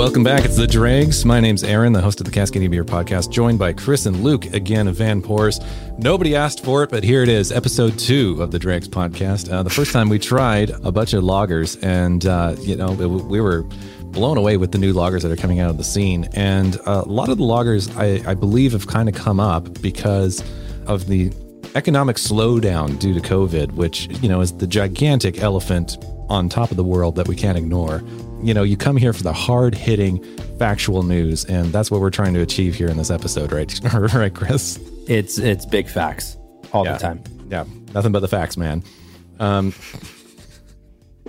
Welcome back. It's the Dregs. My name's Aaron, the host of the Cascadian Beer podcast, joined by Chris and Luke again of Van Pours. Nobody asked for it, but here it is, episode two of the Dregs podcast. Uh, the first time we tried a bunch of lagers, and uh, you know we were blown away with the new lagers that are coming out of the scene. And uh, a lot of the lagers, I, I believe, have kind of come up because of the economic slowdown due to COVID, which you know is the gigantic elephant on top of the world that we can't ignore you know, you come here for the hard hitting factual news, and that's what we're trying to achieve here in this episode, right? right, Chris? It's it's big facts all yeah. the time. Yeah, nothing but the facts, man. Um,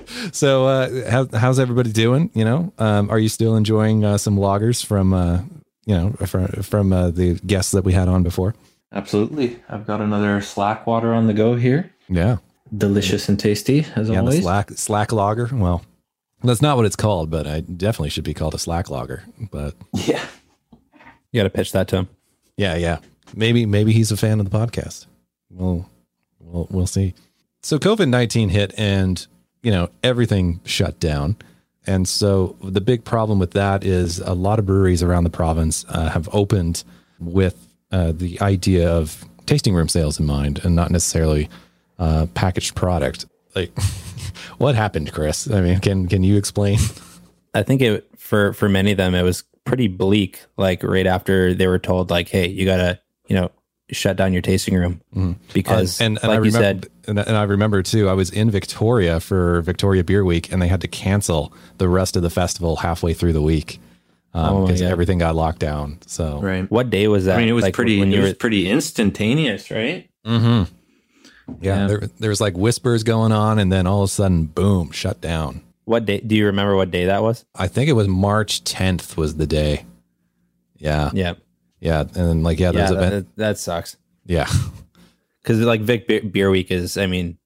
so, uh, how, how's everybody doing? You know, um, are you still enjoying uh, some lagers from, uh, you know, from from uh, the guests that we had on before? Absolutely, I've got another Slackwater on the go here. Yeah, delicious and tasty as yeah, always. The slack slack lager. Well, that's not what it's called, but I definitely should be called a slack logger. But yeah, you got to pitch that to him. Yeah, yeah. Maybe maybe he's a fan of the podcast. We'll we'll we'll see. So COVID nineteen hit, and you know everything shut down. And so the big problem with that is a lot of breweries around the province uh, have opened with uh, the idea of tasting room sales in mind, and not necessarily uh, packaged product. Like what happened, Chris? I mean, can can you explain? I think it for for many of them it was pretty bleak. Like right after they were told, like, "Hey, you gotta, you know, shut down your tasting room," mm-hmm. because, uh, and, and like I remember, you said, and, and I remember too, I was in Victoria for Victoria Beer Week, and they had to cancel the rest of the festival halfway through the week because um, oh, everything got locked down. So, right, what day was that? I mean, it was like, pretty. When it was pretty instantaneous, right? Mm-hmm. Yeah, yeah. There, there was like whispers going on, and then all of a sudden, boom, shut down. What day? Do you remember what day that was? I think it was March 10th was the day. Yeah. Yeah. Yeah. And then like, yeah, yeah that, that, sucks. Yeah. Cause like Vic Beer Week is, I mean,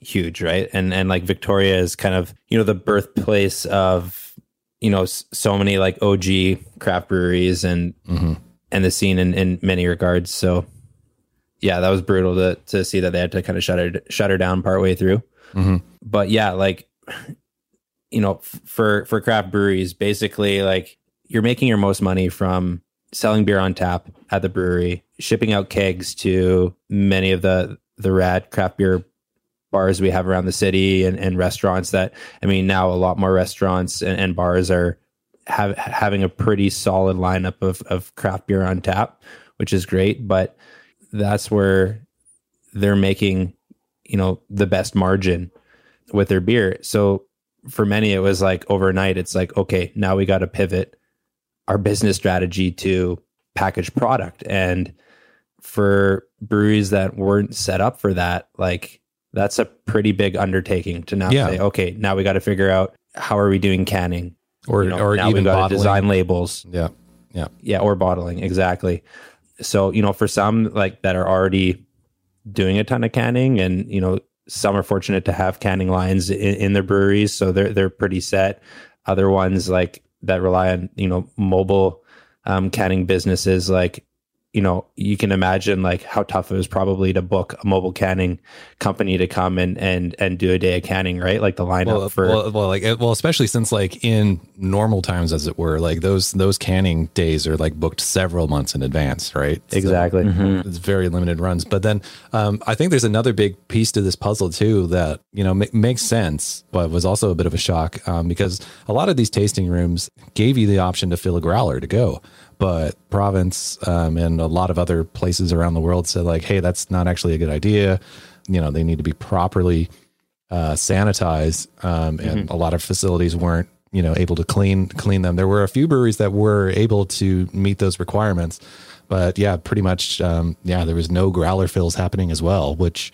huge, right? And, and like Victoria is kind of, you know, the birthplace of, you know, so many like OG craft breweries and, mm-hmm. and the scene in, in many regards. So yeah, that was brutal to to see that they had to kind of shut her shut her down partway through. Mm-hmm. But yeah, like you know, f- for for craft breweries, basically like you're making your most money from selling beer on tap at the brewery, shipping out kegs to many of the the rad craft beer bars we have around the city and, and restaurants that I mean now a lot more restaurants and, and bars are have, having a pretty solid lineup of, of craft beer on tap, which is great. But that's where they're making, you know, the best margin with their beer. So for many, it was like overnight, it's like, okay, now we got to pivot our business strategy to package product. And for breweries that weren't set up for that, like that's a pretty big undertaking to now yeah. say, okay, now we got to figure out how are we doing canning, or you know, or now even we got to design labels. Yeah, yeah, yeah, or bottling exactly so you know for some like that are already doing a ton of canning and you know some are fortunate to have canning lines in, in their breweries so they're they're pretty set other ones like that rely on you know mobile um, canning businesses like you know, you can imagine like how tough it was probably to book a mobile canning company to come and and and do a day of canning, right? Like the lineup well, for well, well, like well, especially since like in normal times, as it were, like those those canning days are like booked several months in advance, right? Exactly. So mm-hmm. It's very limited runs, but then um, I think there's another big piece to this puzzle too that you know m- makes sense, but was also a bit of a shock um, because a lot of these tasting rooms gave you the option to fill a growler to go but province um, and a lot of other places around the world said like hey that's not actually a good idea. You know they need to be properly uh, sanitized um, and mm-hmm. a lot of facilities weren't you know able to clean clean them. There were a few breweries that were able to meet those requirements but yeah pretty much um, yeah there was no growler fills happening as well which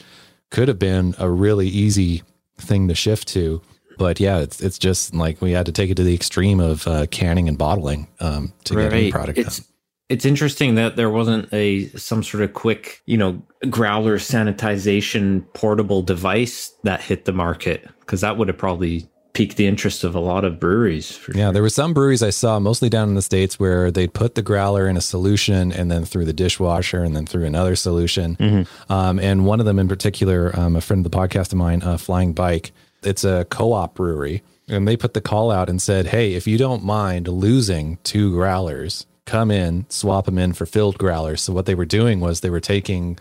could have been a really easy thing to shift to but yeah, it's it's just like we had to take it to the extreme of uh, canning and bottling um, to right. get any product. It's done. it's interesting that there wasn't a some sort of quick, you know, growler sanitization portable device that hit the market because that would have probably piqued the interest of a lot of breweries. Yeah, sure. there were some breweries I saw, mostly down in the states, where they'd put the growler in a solution and then through the dishwasher and then through another solution. Um, and one of them in particular, um, a friend of the podcast of mine, uh, Flying Bike, it's a co-op brewery, and they put the call out and said, "Hey, if you don't mind losing two growlers, come in, swap them in for filled growlers." So what they were doing was they were taking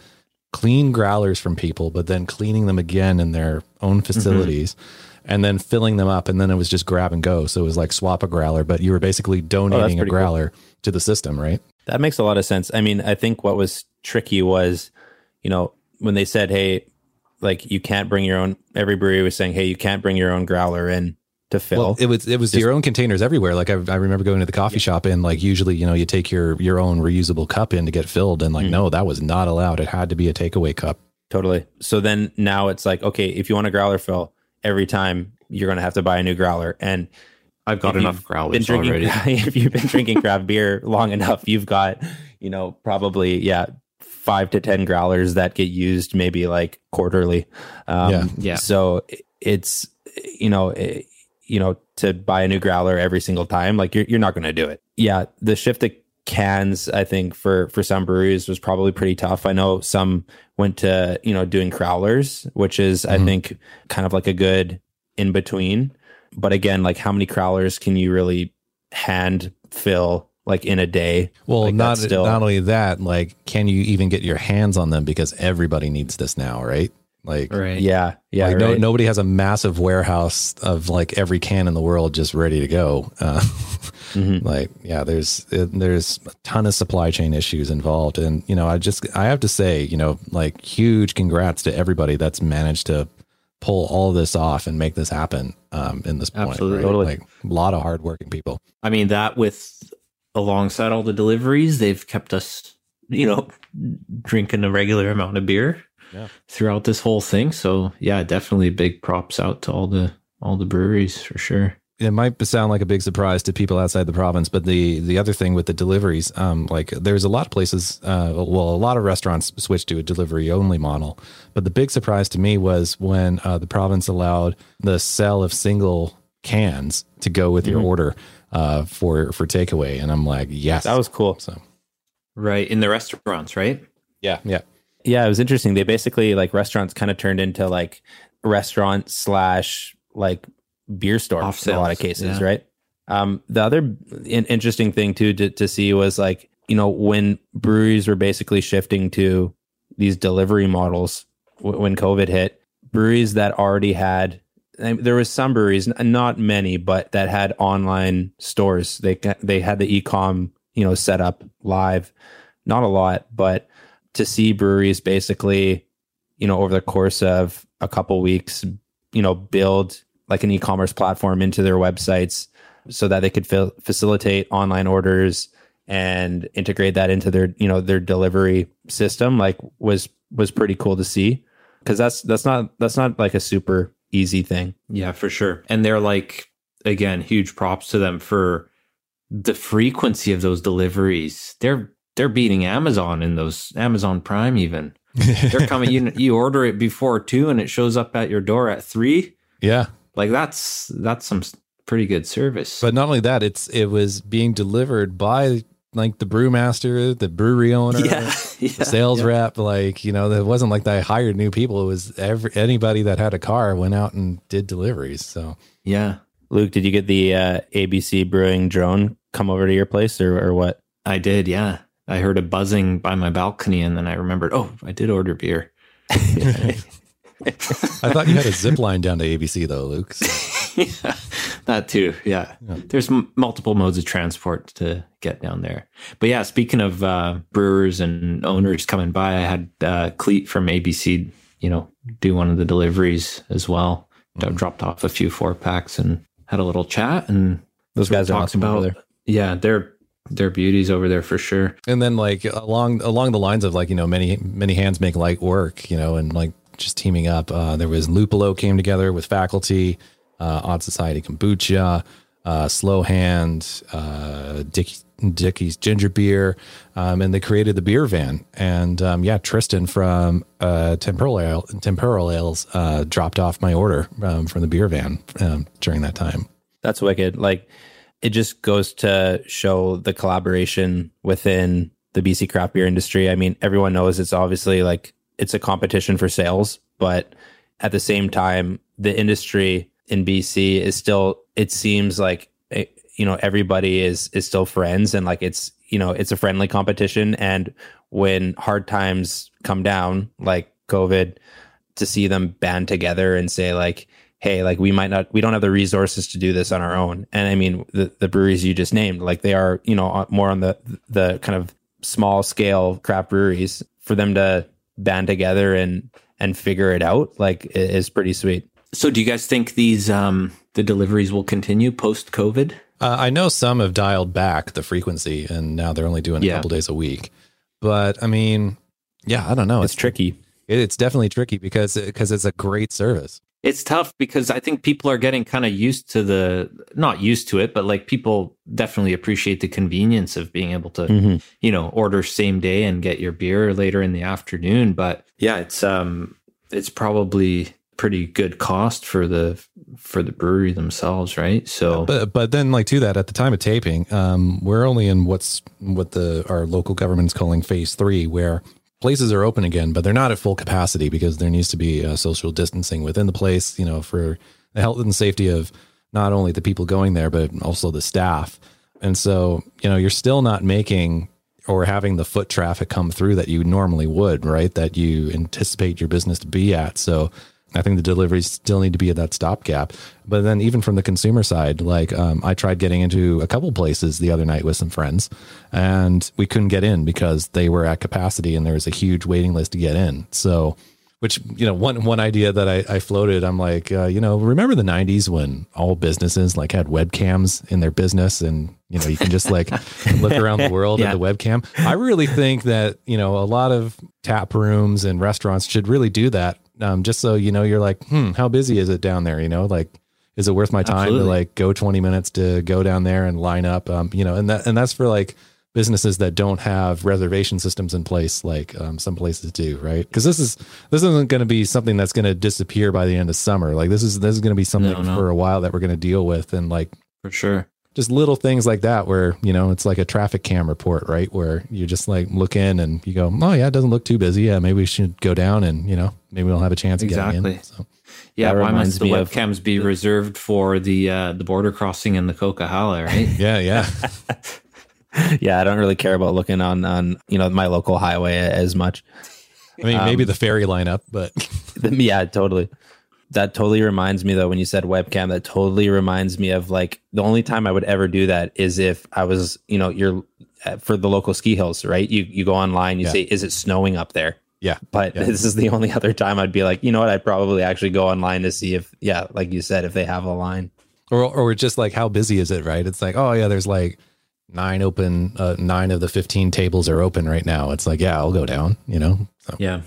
clean growlers from people, but then cleaning them again in their own mm-hmm. facilities and then filling them up. And then it was just grab and go. So it was like swap a growler, but you were basically oh, donating a pretty cool. growler to the system, right? That makes a lot of sense. I mean, I think what was tricky was, you know, when they said, "Hey, like you can't bring your own." Every brewery was saying, "Hey, you can't bring your own growler in to fill." Well, it was it was your own containers everywhere. Like I, I remember going to the coffee shop and like usually you know you take your your own reusable cup in to get filled and like mm-hmm. no that was not allowed. It had to be a takeaway cup. Totally. So then now it's like, okay, if you want a growler fill every time, you're going to have to buy a new growler. And I've got if enough you've growlers been drinking, already. if you've been drinking craft beer long enough, you've got, you know, probably, yeah, five to 10 growlers that get used maybe like quarterly. Um, Yeah. Yeah. So it's, you know, eh, you know, to buy a new growler every single time, like you're, you're not going to do it. Yeah. The shift to cans, I think for, for some breweries was probably pretty tough. I know some went to, you know, doing crowlers, which is, I Mhm. think kind of like a good in between. But again, like how many crowlers can you really hand fill like in a day? Well, Like, not still- not only that, like can you even get your hands on them because everybody needs this now, right? Like right. Yeah. Yeah. like no, nobody has a massive warehouse of like every can in the world just ready to go. Uh, Mhm. like yeah there's it, there's a ton of supply chain issues involved and you know i just i have to say you know like huge congrats to everybody that's managed to pull all this off and make this happen um in this point Absolutely. right? Totally. like a lot of hardworking people I mean, that with alongside all the deliveries, they've kept us, you know, drinking a regular amount of beer Yeah. throughout this whole thing. So yeah, definitely big props out to all the all the breweries for sure. it might sound like a big surprise to people outside the province, but the the other thing with the deliveries, um, like there's a lot of places, uh, well, a lot of restaurants switched to a delivery only model. But the big surprise to me was when uh, the province allowed the sale of single cans to go with your order uh, for for takeaway, and I'm like, yes, that was cool. so. Right in the restaurants, right? Yeah, yeah, Yeah, it was interesting. They basically like restaurants kind of turned into like restaurant slash like beer store Off in a lot of cases, yeah. right? Um, the other in- interesting thing too to, to see was like you know when breweries were basically shifting to these delivery models w- when COVID hit, breweries that already had and there was some breweries, not many, but that had online stores. They they had the ecom you know set up live, not a lot, but to see breweries basically, you know, over the course of a couple weeks, you know, build like an e-commerce platform into their websites so that they could facilitate online orders and integrate that into their, you know, their delivery system like was was pretty cool to see because that's that's not that's not like a super easy thing. Yeah, for sure. And they're like, again, huge props to them for the frequency of those deliveries. They're they're beating Amazon in those Amazon Prime even. They're coming. You you order it before two, and it shows up at your door at three. yeah. Like that's that's some pretty good service. But not only that, it's it was being delivered by like the brewmaster, the brewery owner, yeah, the yeah. sales rep. Like you know, it wasn't like they hired new people. It was every anybody that had a car went out and did deliveries. So yeah. Luke, did you get the uh, ABC Brewing drone come over to your place or, or what? I did. Yeah, I heard a buzzing by my balcony, and then I remembered. Oh, I did order beer. I thought you had a zip line down to ABC though, Luke. So, yeah, that too. Yeah. There's m- multiple modes of transport to get down there. But yeah, speaking of uh, brewers and owners coming by, I had uh, Cleet from ABC, you know, do one of the deliveries as well. I Dropped off a few four packs and had a little chat. And Those guys are awesome over there. Yeah, they're they're beauties over there for sure. and then like along along the lines of like you know many many hands make light work, you know, and like just teaming up. Uh, there was Luppolo came together with faculty, uh, Odd Society Kombucha. uh, Slow Hand, uh, Dick, Dickie's Ginger Beer, um, and they created the beer van. And um, yeah, Tristan from uh, Temporal, Ale, Temporal Ales uh, dropped off my order um, from the beer van um, during that time. That's wicked. Like it just goes to show the collaboration within the BC craft beer industry. I mean, everyone knows it's obviously like it's a competition for sales, but at the same time, the industry in BC is still, it seems like, eh, you know, everybody is, is still friends and like it's, you know, it's a friendly competition. And when hard times come down, like COVID, to see them band together and say, like, hey, like we might not, we don't have the resources to do this on our own. And I mean, the, the breweries you just named, like they are, you know, more on the, the kind of small scale craft breweries for them to band together and, and figure it out, like is pretty sweet. So do you guys think these, um, the deliveries will continue post COVID? Uh, I know some have dialed back the frequency and now they're only doing a couple days a week. But I mean, yeah, I don't know. It's tricky. It, it's definitely tricky because because it's a great service. It's tough because I think people are getting kind of used to the not used to it, but like people definitely appreciate the convenience of being able to, Mhm. you know, order same day and get your beer later in the afternoon. But yeah, it's um it's probably pretty good cost for the for the brewery themselves, right? So But but then like to that at the time of taping, um, we're only in what's what the our local government's calling phase three, where places are open again, but they're not at full capacity because there needs to be uh, social distancing within the place, you know, for the health and safety of not only the people going there but also the staff. And so you know you're still not making or having the foot traffic come through that you normally would, right? That you anticipate your business to be at. So I think the deliveries still need to be at that stopgap. But then even from the consumer side, like um, I tried getting into a couple places the other night with some friends, and we couldn't get in because they were at capacity and there was a huge waiting list to get in. So, which you know, one one idea that I, I floated, I'm like, uh, you know, remember the '90s when all businesses like had webcams in their business, and you know, you can just like look around the world Yeah. at the webcam. I really think that you know a lot of tap rooms and restaurants should really do that, um, just so you know you're like, hmm, how busy is it down there? You know, like, is it worth my time Absolutely. to like go 20 minutes to go down there and line up? Um, you know, and that and that's for like businesses that don't have reservation systems in place like um, some places do right because this is this isn't going to be something that's going to disappear by the end of summer like this is this is going to be something No, no. for a while that we're going to deal with and like for sure. Just little things like that where you know it's like a traffic cam report right where you just like look in and you go oh yeah it doesn't look too busy yeah maybe we should go down and you know maybe we'll have a chance of getting Exactly. in so Yeah, That why reminds must the me of- webcams be reserved for the uh, the border crossing and the Coquihalla, right? yeah yeah yeah, I don't really care about looking on on you know my local highway as much. i mean maybe the ferry lineup but yeah, totally. That totally reminds me though when you said webcam. That totally reminds me of like the only time I would ever do that is if I was you know you're uh, for the local ski hills, right? You you go online, you Yeah. say, "Is it snowing up there?" yeah But Yeah. this is the only other time I'd be like, you know what? I'd probably actually go online to see if, yeah, like you said, if they have a line. or or just like how busy is it right it's like oh yeah there's like nine open uh, nine of the 15 tables are open right now it's like yeah i'll go down you know so Yeah.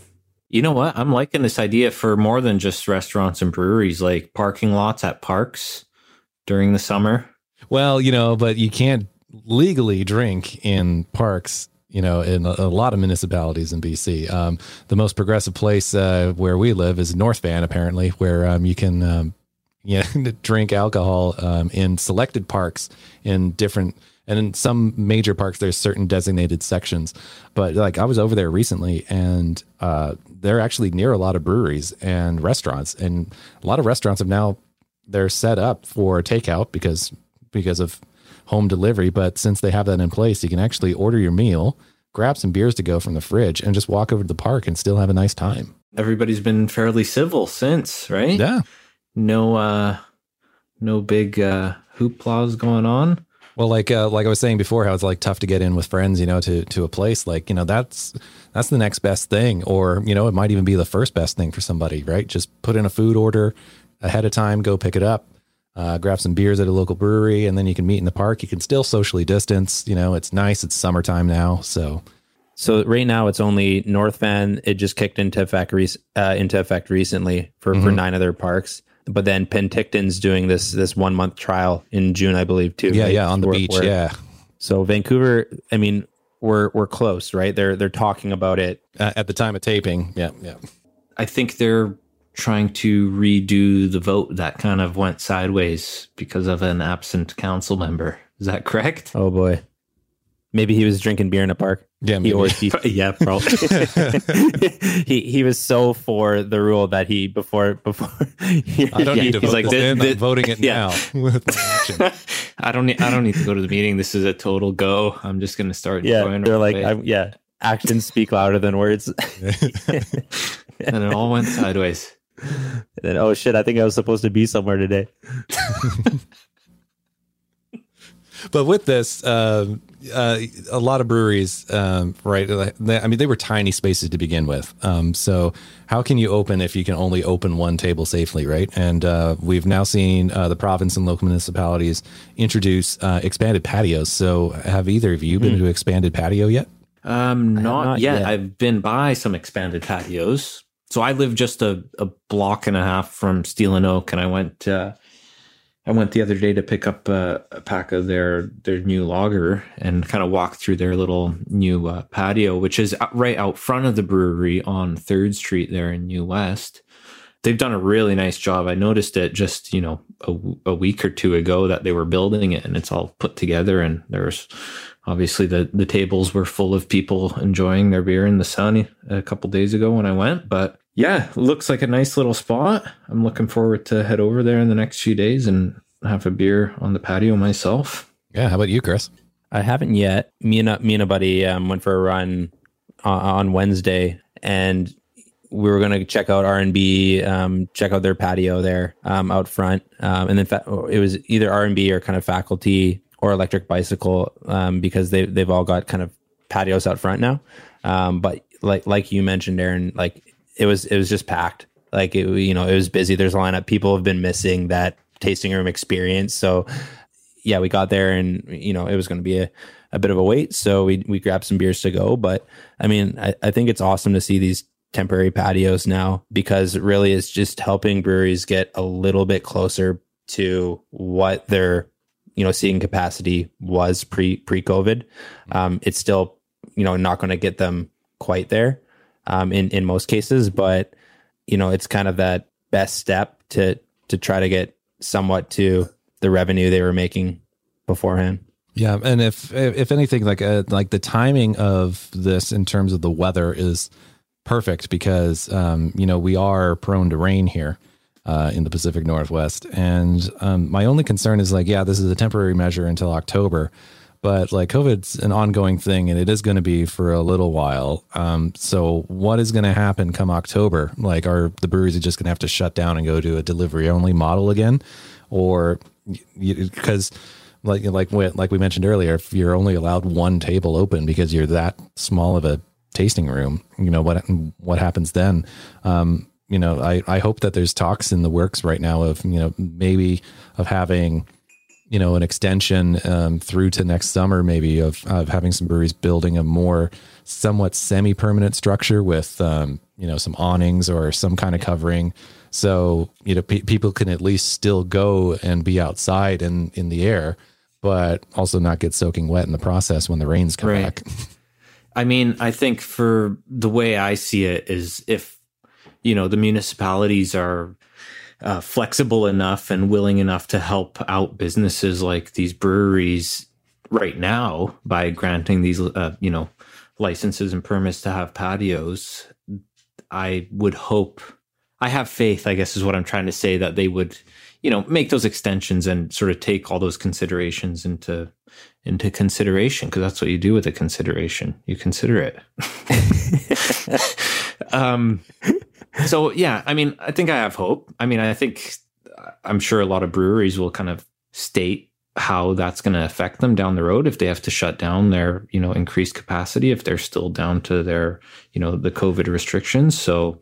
You know what? I'm liking this idea for more than just restaurants and breweries, like parking lots at parks during the summer. well you know but you can't legally drink in parks you know in a, lot of municipalities in bc um, the most progressive place uh, where we live is north van apparently where um, you can um, yeah drink alcohol um, in selected parks in different and in some major parks there's certain designated sections. But like i was over there recently and uh, they're actually near a lot of breweries and restaurants. And a lot of restaurants have now they're set up for takeout because because of home delivery. But since they have that in place you can actually order your meal grab some beers to go from the fridge and just walk over to the park and still have a nice time. Everybody's been fairly civil since, right? yeah. No uh no big uh hooplas going on. Well, like uh, like I was saying before, how it's like tough to get in with friends, you know, to to a place like you know that's that's the next best thing, or you know, it might even be the first best thing for somebody, right? Just put in a food order ahead of time, go pick it up, uh, grab some beers at a local brewery, and then you can meet in the park. You can still socially distance. You know, it's nice. It's summertime now, so So right now it's only North Van. It just kicked into effect rec- uh, into effect recently for, for Mhm. nine other parks. But then Penticton's doing this this one month trial in June, I believe, too. Yeah, right? yeah, on the Where- beach. where- yeah, So Vancouver, I mean, we're we're close, right? They're they're talking about it. uh, at the time of taping. Yeah, yeah. I think they're trying to redo the vote that kind of went sideways because of an absent council member. Is that correct? Oh boy, maybe he was drinking beer in a park. Yeah, he maybe. or he, yeah, probably. he he was so for the rule that he before before. I don't Yeah, need to vote like, this "Thi- in. thi- I'm voting it yeah. now with my action. I don't need. I don't need to go to the meeting. This is a total go. I'm just going to start. yeah, they're our like. I'm, yeah, actions speak louder than words. and it all went sideways. And then, oh shit, I think I was supposed to be somewhere today. But with this, um, uh, a lot of breweries, um, right? They, I mean, they were tiny spaces to begin with. Um, so, how can you open if you can only open one table safely, right? And uh, we've now seen uh, the province and local municipalities introduce uh, expanded patios. So, have either of you been to expanded patio yet? Um, not, not yet. yet. I've been by some expanded patios. So I live just a, a block and a half from Steel and Oak, and I went. I went the other day to pick up a, a pack of their their new lager and kind of walk through their little new uh, patio, which is right out front of the brewery on Third Street there in New West. They've done a really nice job. I noticed it just you know a week or two ago that they were building it, and it's all put together. And there's obviously the the tables were full of people enjoying their beer in the sun a couple days ago when I went. But yeah, looks like a nice little spot. I'm looking forward to head over there in the next few days and have a beer on the patio myself. Yeah. How about you, Chris? I haven't yet. Me and a, me and a buddy um, went for a run on, on Wednesday, and we were going to check out R and B, um, check out their patio there um, out front, um, and then fa- it was either R and B or kind of faculty or electric bicycle um, because they they've all got kind of patios out front now. Um, but like like you mentioned, Aaron, like it was it was just packed. Like it, you know, it was busy. There's a lineup. People have been missing that tasting room experience. So yeah, we got there and you know it was going to be a, a bit of a wait, so we we grabbed some beers to go. But I mean, I, I think it's awesome to see these temporary patios now because really it's just helping breweries get a little bit closer to what their you know seating capacity was pre pre COVID. Um, it's still you know not going to get them quite there um, in in most cases, but you know it's kind of that best step to to try to get somewhat to the revenue they were making beforehand. Yeah, and if if anything, like uh, like the timing of this in terms of the weather is perfect because um, you know we are prone to rain here uh, in the Pacific Northwest, and um, my only concern is like, yeah, this is a temporary measure until October, but like COVID's an ongoing thing, and it is going to be for a little while. Um, so what is going to happen come October? Like, are the breweries just going to have to shut down and go to a delivery only model again, or because like like what like we mentioned earlier, if you're only allowed one table open because you're that small of a tasting room, you know what what happens then? Um, you know, I I hope that there's talks in the works right now of you know maybe of having you know an extension um, through to next summer maybe of of having some breweries building a more somewhat semi-permanent structure with um, you know some awnings or some kind of covering. So you know pe- people can at least still go and be outside and in the air but also not get soaking wet in the process when the rains come Right. back. I mean, I think for the way I see it is if, you know, the municipalities are uh, flexible enough and willing enough to help out businesses like these breweries right now by granting these, uh, you know, licenses and permits to have patios, I would hope, I have faith, I guess is what I'm trying to say, that they would, you know, make those extensions and sort of take all those considerations into into consideration because that's what you do with a consideration. You consider it. um, so yeah, I mean, I think I have hope. I mean, I think I'm sure a lot of breweries will kind of state how that's going to affect them down the road if they have to shut down their, you know, increased capacity if they're still down to their, you know, the COVID restrictions. So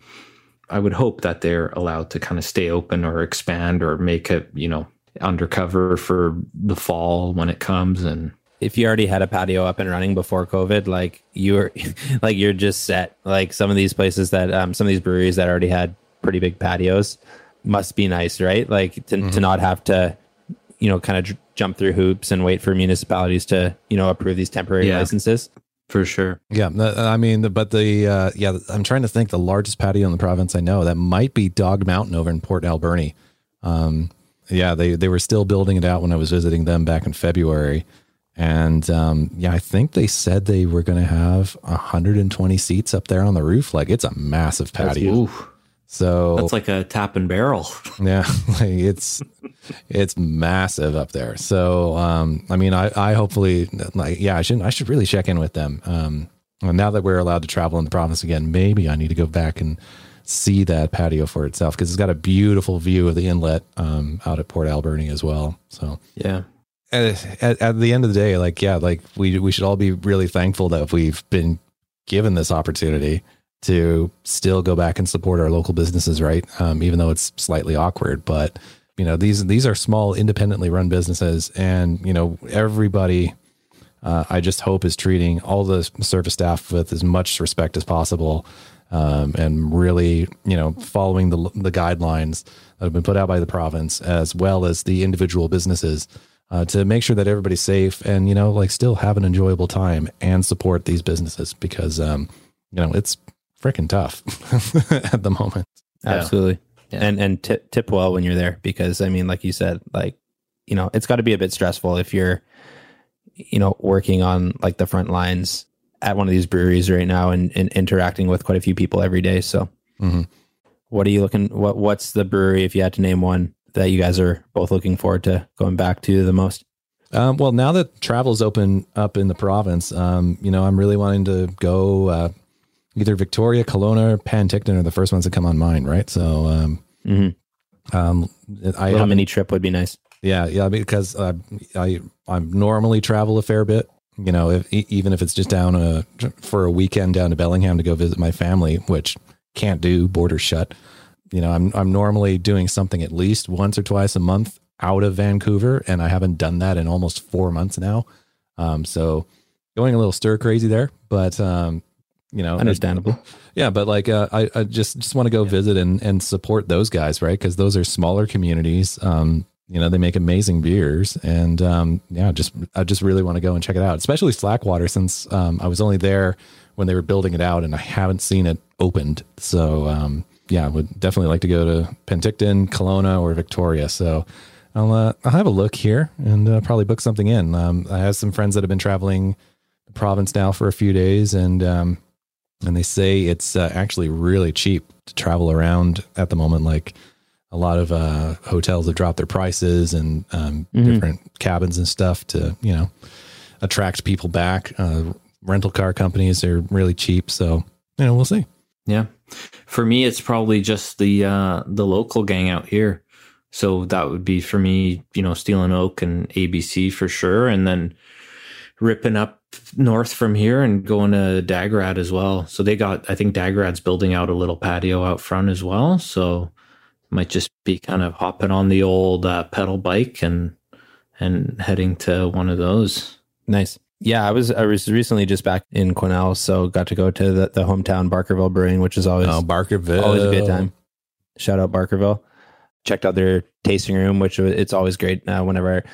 I would hope that they're allowed to kind of stay open or expand or make it, you know, undercover for the fall when it comes and If you already had a patio up and running before COVID, like you're like you're just set. Like some of these places that um, some of these breweries that already had pretty big patios, must be nice, right? Like to, Mm-hmm. to not have to, you know, kind of j- jump through hoops and wait for municipalities to, you know, approve these temporary Yeah. licenses. for sure. Yeah, I mean, but the uh, yeah, I'm trying to think. The largest patio in the province I know that might be Dog Mountain over in Port Alberni. Um, yeah, they they were still building it out when I was visiting them back in February, and um, yeah, I think they said they were going to have 120 seats up there on the roof. Like it's a massive patio. Ooh, so that's like a tap and barrel. yeah, like it's it's massive up there. So um, I mean, I I hopefully like yeah, I should I should really check in with them. Um, and now that we're allowed to travel in the province again, maybe I need to go back and see that patio for itself because it's got a beautiful view of the inlet um, out at Port Alberni as well. So yeah. At, at, the end of the day, like yeah, like we we should all be really thankful that we've been given this opportunity to still go back and support our local businesses, right? Um, even though it's slightly awkward, but you know these these are small, independently run businesses, and you know everybody. Uh, I just hope is treating all the service staff with as much respect as possible, um, and really, you know, following the the guidelines that have been put out by the province, as well as the individual businesses, uh, to make sure that everybody's safe and you know, like, still have an enjoyable time and support these businesses because, um, you know, it's freaking tough at the moment. Absolutely. Yeah. And and tip tip well when you're there because I mean, like you said, like you know, it's got to be a bit stressful if you're, you know, working on like the front lines at one of these breweries right now and, and interacting with quite a few people every day. So, Mhm. what are you looking? What what's the brewery if you had to name one that you guys are both looking forward to going back to the most? Um, well, now that travel's open up in the province, um, you know, I'm really wanting to go uh, either Victoria, Kelowna, or Penticton are the first ones that come on mind, right? So, um, Mm-hmm. um, I A mini trip would be nice. Yeah, yeah, because uh, I I normally travel a fair bit. You know, if, even if it's just down a, for a weekend down to Bellingham to go visit my family, which can't do, border shut. You know, I'm I'm normally doing something at least once or twice a month out of Vancouver, and I haven't done that in almost four months now. Um, so going a little stir crazy there, but um, you know, Understandable. yeah, but like uh, I, I just just want to go visit and and support those guys, right? Because those are smaller communities. Um, you know, they make amazing beers, and um, yeah, just I just really want to go and check it out, especially Slackwater, since um, I was only there when they were building it out, and I haven't seen it opened. So um, yeah, I would definitely like to go to Penticton, Kelowna, or Victoria. So. I'll uh, I'll have a look here and uh, probably book something in. Um, I have some friends that have been traveling the province now for a few days, and um, and they say it's uh, actually really cheap to travel around at the moment. Like a lot of uh, hotels have dropped their prices and um, Mhm. different cabins and stuff to you know attract people back. Uh, rental car companies are really cheap, so you know we'll see. Yeah. For me, it's probably just the uh, the local gang out here. So that would be for me, you know, Steel and Oak and ABC for sure, and then ripping up north from here and going to Dageraad as well. So they got, I think Dageraad's building out a little patio out front as well. So might just be kind of hopping on the old uh, pedal bike and and heading to one of those. Nice. Yeah, I was I was recently just back in Quesnel, so got to go to the, the hometown Barkerville Brewing, which is always Oh, Barkerville, always a good time. Shout out Barkerville. Checked out their tasting room, which it's always great. Uh, whenever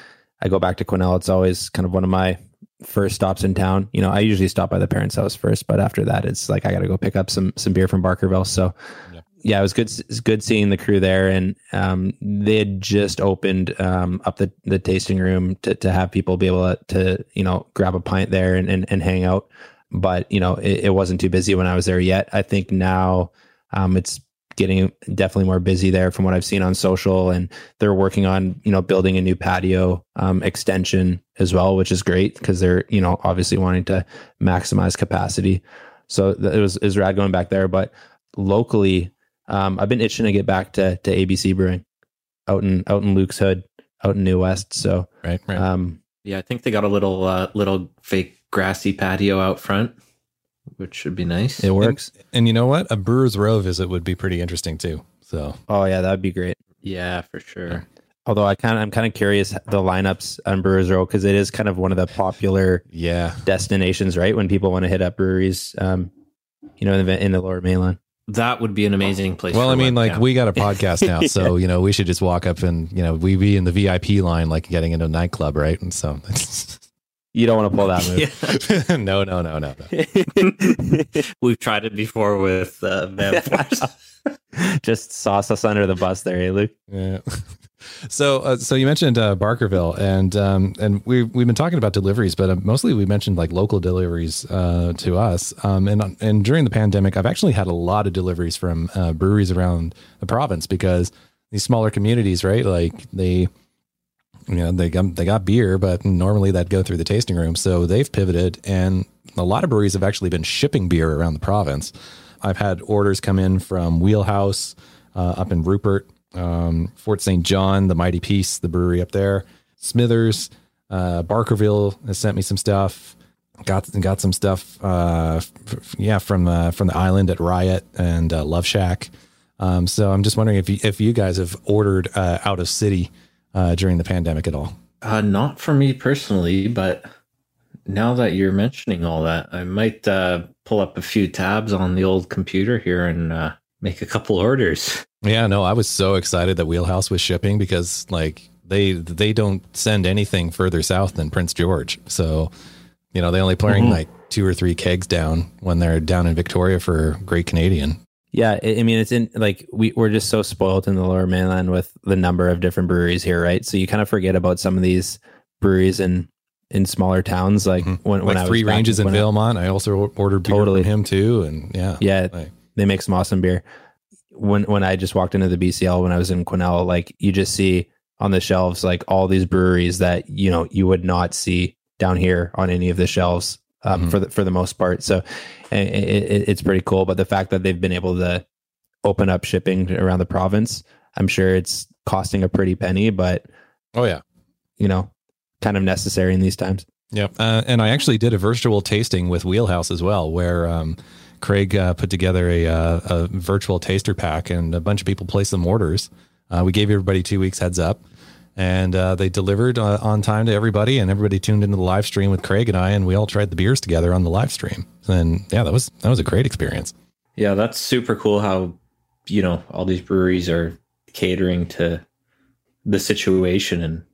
I go back to Quesnel, it's always kind of one of my first stops in town. You know, I usually stop by the parents' house first, but after that, it's like I got to go pick up some some beer from Barkerville. So, Yeah. Yeah, it was good. It's good seeing the crew there, and um, they had just opened um, up the the tasting room to to have people be able to, to you know grab a pint there and and, and hang out. But you know, it, it wasn't too busy when I was there yet. I think now um, it's getting definitely more busy there from what I've seen on social and they're working on, you know, building a new patio um, extension as well, which is great because they're, you know, obviously wanting to maximize capacity. So it was, was rad going back there, but locally, um, I've been itching to get back to, to ABC brewing out in, out in Luke's hood, out in New West. So, right? Right. um, Yeah, I think they got a little uh, little fake grassy patio out front, which should be nice. it works. and you know what? A Brewers Row visit would be pretty interesting too. So Oh yeah, that'd be great. Yeah, for sure. Although I kind of, I'm kind of curious the lineups on Brewers Row because it is kind of one of the popular yeah, destinations, right? When people want to hit up breweries, um, you know, in the, in the lower mainland. That would be an amazing place. Well, for I mean, like webcam. we got a podcast now, so you know we should just walk up and you know we be in the VIP line, like getting into a nightclub, right? And so, You don't want to pull that move. no, no, no, no, no. we've tried it before with uh, Van Just sauce us under the bus there, eh, Luke? Yeah. So, uh, so you mentioned uh, Barkerville, and um, and we we've been talking about deliveries, but uh, mostly we mentioned like local deliveries uh, to us. Um, and and during the pandemic, I've actually had a lot of deliveries from uh, breweries around the province because these smaller communities, right? Like they, you know, they got they got beer, but normally that'd go through the tasting room. So they've pivoted, and a lot of breweries have actually been shipping beer around the province. I've had orders come in from Wheelhouse uh, up in Rupert, um, Fort St. John, the Mighty Peace, the brewery up there, Smithers, uh, Barkerville has sent me some stuff. Got got some stuff, uh, f- yeah, from uh, from the island at Riot and uh, Love Shack. Um, so I'm just wondering if you, if you guys have ordered uh, out of city uh, during the pandemic at all. Uh, not for me personally, but now that you're mentioning all that, I might uh, pull up a few tabs on the old computer here and uh, make a couple orders. Yeah, no, I was so excited that Wheelhouse was shipping because like they they don't send anything further south than Prince George. So, you know, they only bring Mhm. like two or three kegs down when they're down in Victoria for Great Canadian. Yeah, I mean, it's in like we we're just so spoiled in the Lower Mainland with the number of different breweries here, right? So you kind of forget about some of these breweries in in smaller towns, like Mhm. when when like I was Three back Ranges in when I- I also ordered beer Totally. from him too, and yeah, Yeah, like, they make some awesome beer. When when I just walked into the BCL when I was in Quesnel, like you just see on the shelves like all these breweries that you know you would not see down here on any of the shelves um, Mhm. for the for the most part. So it, it, it's pretty cool. But the fact that they've been able to open up shipping around the province, I'm sure it's costing a pretty penny, but oh yeah, you know, kind of necessary in these times. Yeah, Uh, and I actually did a virtual tasting with Wheelhouse as well, where um, Craig uh, put together a, uh, a virtual taster pack and a bunch of people placed some orders. Uh, we gave everybody two weeks heads up and uh, they delivered uh, on time to everybody and everybody tuned into the live stream with Craig and I and we all tried the beers together on the live stream. And yeah, that was, that was a great experience. Yeah, that's super cool how, you know, all these breweries are catering to the situation and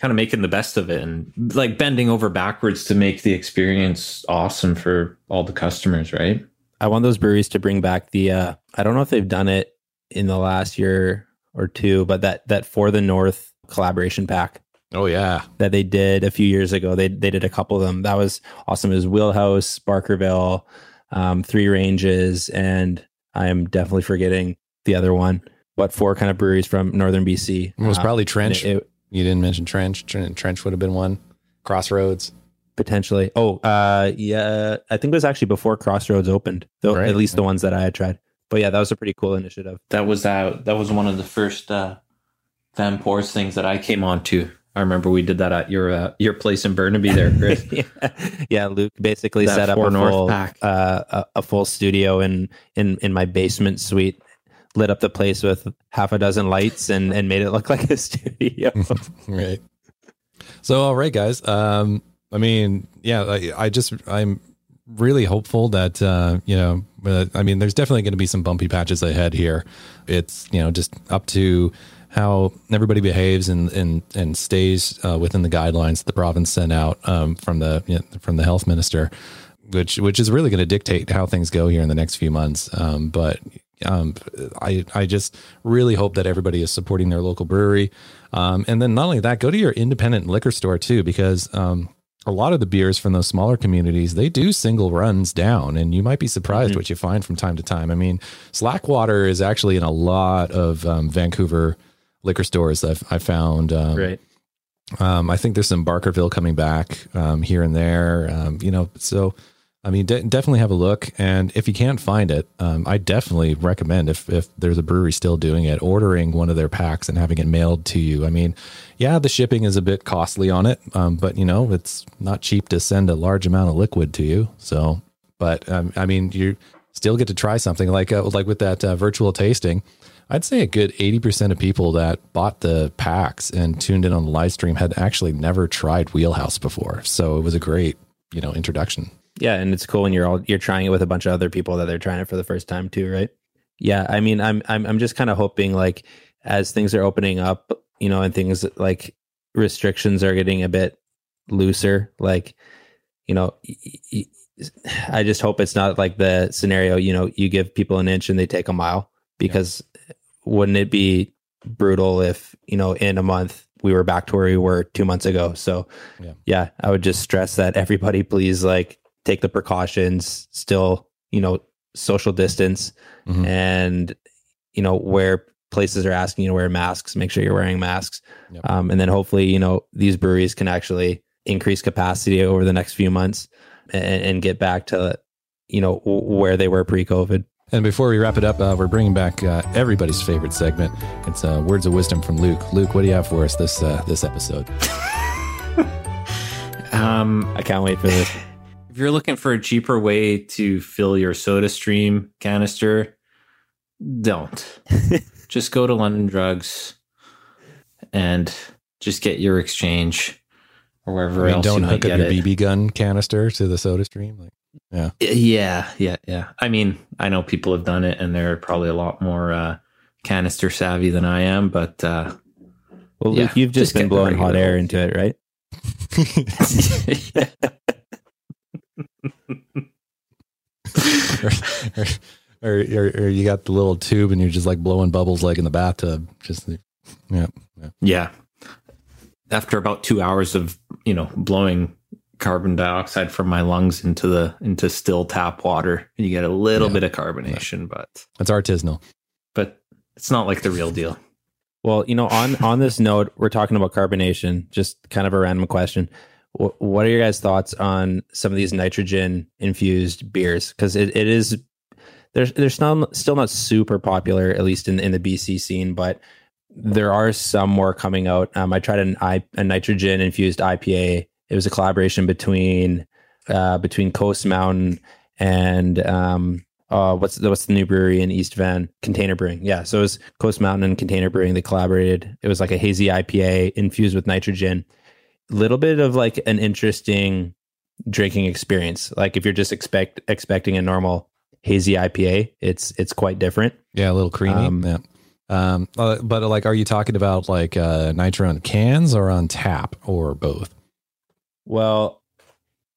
kind of making the best of it and like bending over backwards to make the experience awesome for all the customers, right? I want those breweries to bring back the uh I don't know if they've done it in the last year or two, but that that for the North collaboration pack Oh yeah. that they did a few years ago. They they did a couple of them. That was awesome. It was Wheelhouse, Barkerville, um, Three Ranges, and I am definitely forgetting the other one. But four kind of breweries from northern BC. It was Um, probably Trench. it- it- you didn't mention Trench. Trench would have been one. Crossroads. potentially. Oh, uh, yeah. I think it was actually before Crossroads opened. Though Right. at least the ones that I had tried. But yeah, that was a pretty cool initiative. That was uh, that was one of the first uh, Van Pours things that I came on to. I remember we did that at your uh, your place in Burnaby there, Chris. yeah. yeah, Luke basically That set up a North full pack. uh, a, a full studio in in in my basement suite, lit up the place with half a dozen lights and and made it look like a studio. right. So, all right, guys. Um, I mean, yeah, I, I just, I'm really hopeful that, uh, you know, uh, I mean, there's definitely going to be some bumpy patches ahead here. It's, you know, just up to how everybody behaves and, and, and stays uh, within the guidelines that the province sent out um, from the, you know, from the health minister, which, which is really going to dictate how things go here in the next few months. Um, but um, I, I just really hope that everybody is supporting their local brewery. Um, and then not only that, go to your independent liquor store too, because um, a lot of the beers from those smaller communities, they do single runs down, and you might be surprised what you find from time to time. I mean, Slackwater is actually in a lot of um, Vancouver liquor stores. I've I found. Um, right. um, I think there's some Barkerville coming back um, here and there. Um, you know, so I mean, de- definitely have a look. And if you can't find it, um, I definitely recommend if if there's a brewery still doing it, ordering one of their packs and having it mailed to you. I mean, yeah, the shipping is a bit costly on it, um, but you know, it's not cheap to send a large amount of liquid to you. So, but um, I mean, you still get to try something like uh, like with that uh, virtual tasting. I'd say a good 80% of people that bought the packs and tuned in on the live stream had actually never tried Wheelhouse before. So it was a great, you know, introduction. Yeah, and it's cool when you're all you're trying it with a bunch of other people that they're trying it for the first time too, right? Yeah, I mean, I'm I'm I'm just kind of hoping like as things are opening up, you know, and things like restrictions are getting a bit looser, like you know, I just hope it's not like the scenario, you know, you give people an inch and they take a mile because yeah. wouldn't it be brutal if, you know, in a month we were back to where we were 2 months ago. So yeah, yeah I would just stress that everybody please like take the precautions, still, you know, social distance mm-hmm. and you know, where places are asking you to wear masks, make sure you're wearing masks. Yep. Um, and then hopefully, you know, these breweries can actually increase capacity over the next few months and, and get back to, you know, where they were pre-COVID. And before we wrap it up, uh, we're bringing back uh, everybody's favorite segment. It's uh, words of wisdom from Luke. Luke, what do you have for us this uh, this episode? um, I can't wait for this. If you're looking for a cheaper way to fill your Soda Stream canister, don't. just go to London Drugs and just get your exchange or wherever I mean, else. Don't hook up your it. BB gun canister to the Soda Stream. Like, yeah, yeah, yeah, yeah. I mean, I know people have done it, and they're probably a lot more uh, canister savvy than I am. But uh, well, yeah, Luke, you've just, just been blowing hot air into it, right? or, or, or, or, or you got the little tube and you're just like blowing bubbles like in the bathtub. Just yeah, yeah. Yeah. After about two hours of you know blowing carbon dioxide from my lungs into the into still tap water, you get a little yeah. bit of carbonation, yeah. but it's artisanal. But it's not like the real deal. Well, you know, on on this note, we're talking about carbonation. Just kind of a random question. What are your guys' thoughts on some of these nitrogen infused beers? Because it, it is they're they're still still not super popular, at least in in the BC scene, but there are some more coming out. Um, I tried an I, a nitrogen infused IPA. It was a collaboration between uh, between Coast Mountain and um, uh, what's the, what's the new brewery in East Van? Container Brewing. Yeah, so it was Coast Mountain and Container Brewing. They collaborated. It was like a hazy IPA infused with nitrogen. Little bit of like an interesting drinking experience. Like if you're just expect expecting a normal hazy IPA. It's it's quite different. Yeah, a little creamy. Um, yeah. Um, uh, but like, are you talking about like uh, nitro in cans or on tap or both? Well,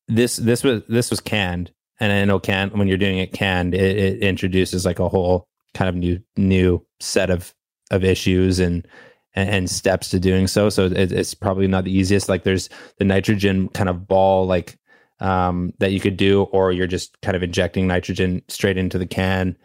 this this was this was canned, and I know can when you're doing it canned, it, it introduces like a whole kind of new new set of of issues and and, steps to doing so. So it, it's probably not the easiest. Like there's the nitrogen kind of ball like um, that you could do, or you're just kind of injecting nitrogen straight into the can.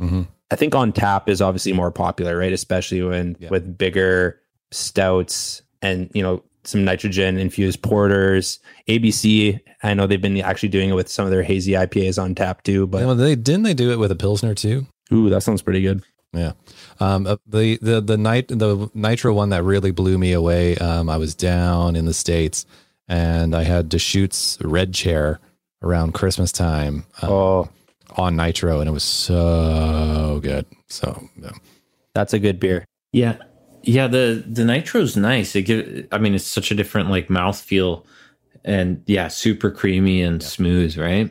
Mm-hmm. I think on tap is obviously more popular, right? Especially when yeah. with bigger stouts and you know some nitrogen infused porters. ABC, I know they've been actually doing it with some of their hazy IPAs on tap too. But yeah, they didn't they do it with a pilsner too? Ooh, that sounds pretty good. Yeah, um, uh, the the the night the nitro one that really blew me away. Um, I was down in the states and I had Deschutes Red Chair around Christmas time. Um, oh. On Nitro, and it was so good. So, yeah. that's a good beer. Yeah, yeah. The the Nitro's nice. It give. I mean, it's such a different like mouth feel, and yeah, super creamy and yeah. smooth. Right.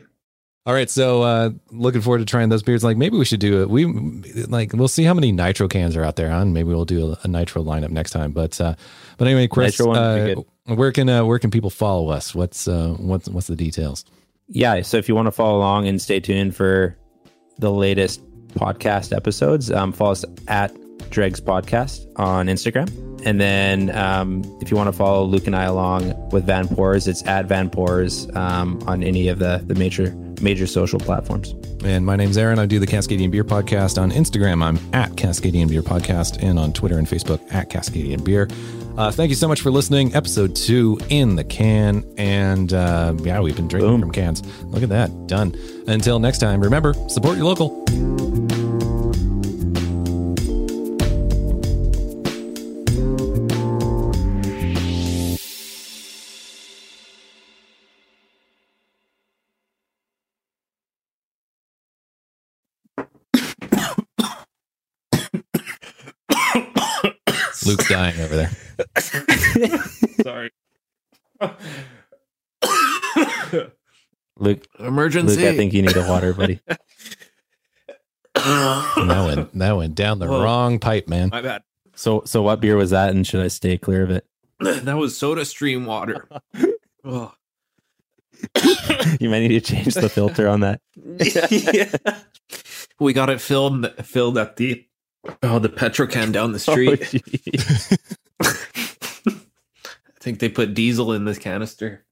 All right, so uh, looking forward to trying those beers. Like maybe we should do it. We like we'll see how many nitro cans are out there, huh? And maybe we'll do a, a nitro lineup next time. But uh, but anyway, Chris, uh, where can uh, where can people follow us? What's uh, what's what's the details? Yeah, so if you want to follow along and stay tuned for the latest podcast episodes, um, follow us at Dregs Podcast on Instagram. And then um, if you want to follow Luke and I along with Van Pours, it's at Van Pours um, on any of the, the major major social platforms. And my name's Aaron. I do the Cascadian Beer Podcast on Instagram. I'm at Cascadian Beer Podcast and on Twitter and Facebook at Cascadian Beer. Uh, thank you so much for listening. Episode two in the can. And uh, yeah, we've been drinking Boom. from cans. Look at that. Done. Until next time, remember support your local. Dying over there. Sorry. Luke, Emergency. Luke, I think you need a water, buddy. That went that went down the Whoa. wrong pipe, man. My bad. So, so what beer was that, and should I stay clear of it? That was Soda Stream water. oh. You might need to change the filter on that. yeah. We got it filled filled at the oh the Petrocan down the street. Oh. I think they put diesel in this canister.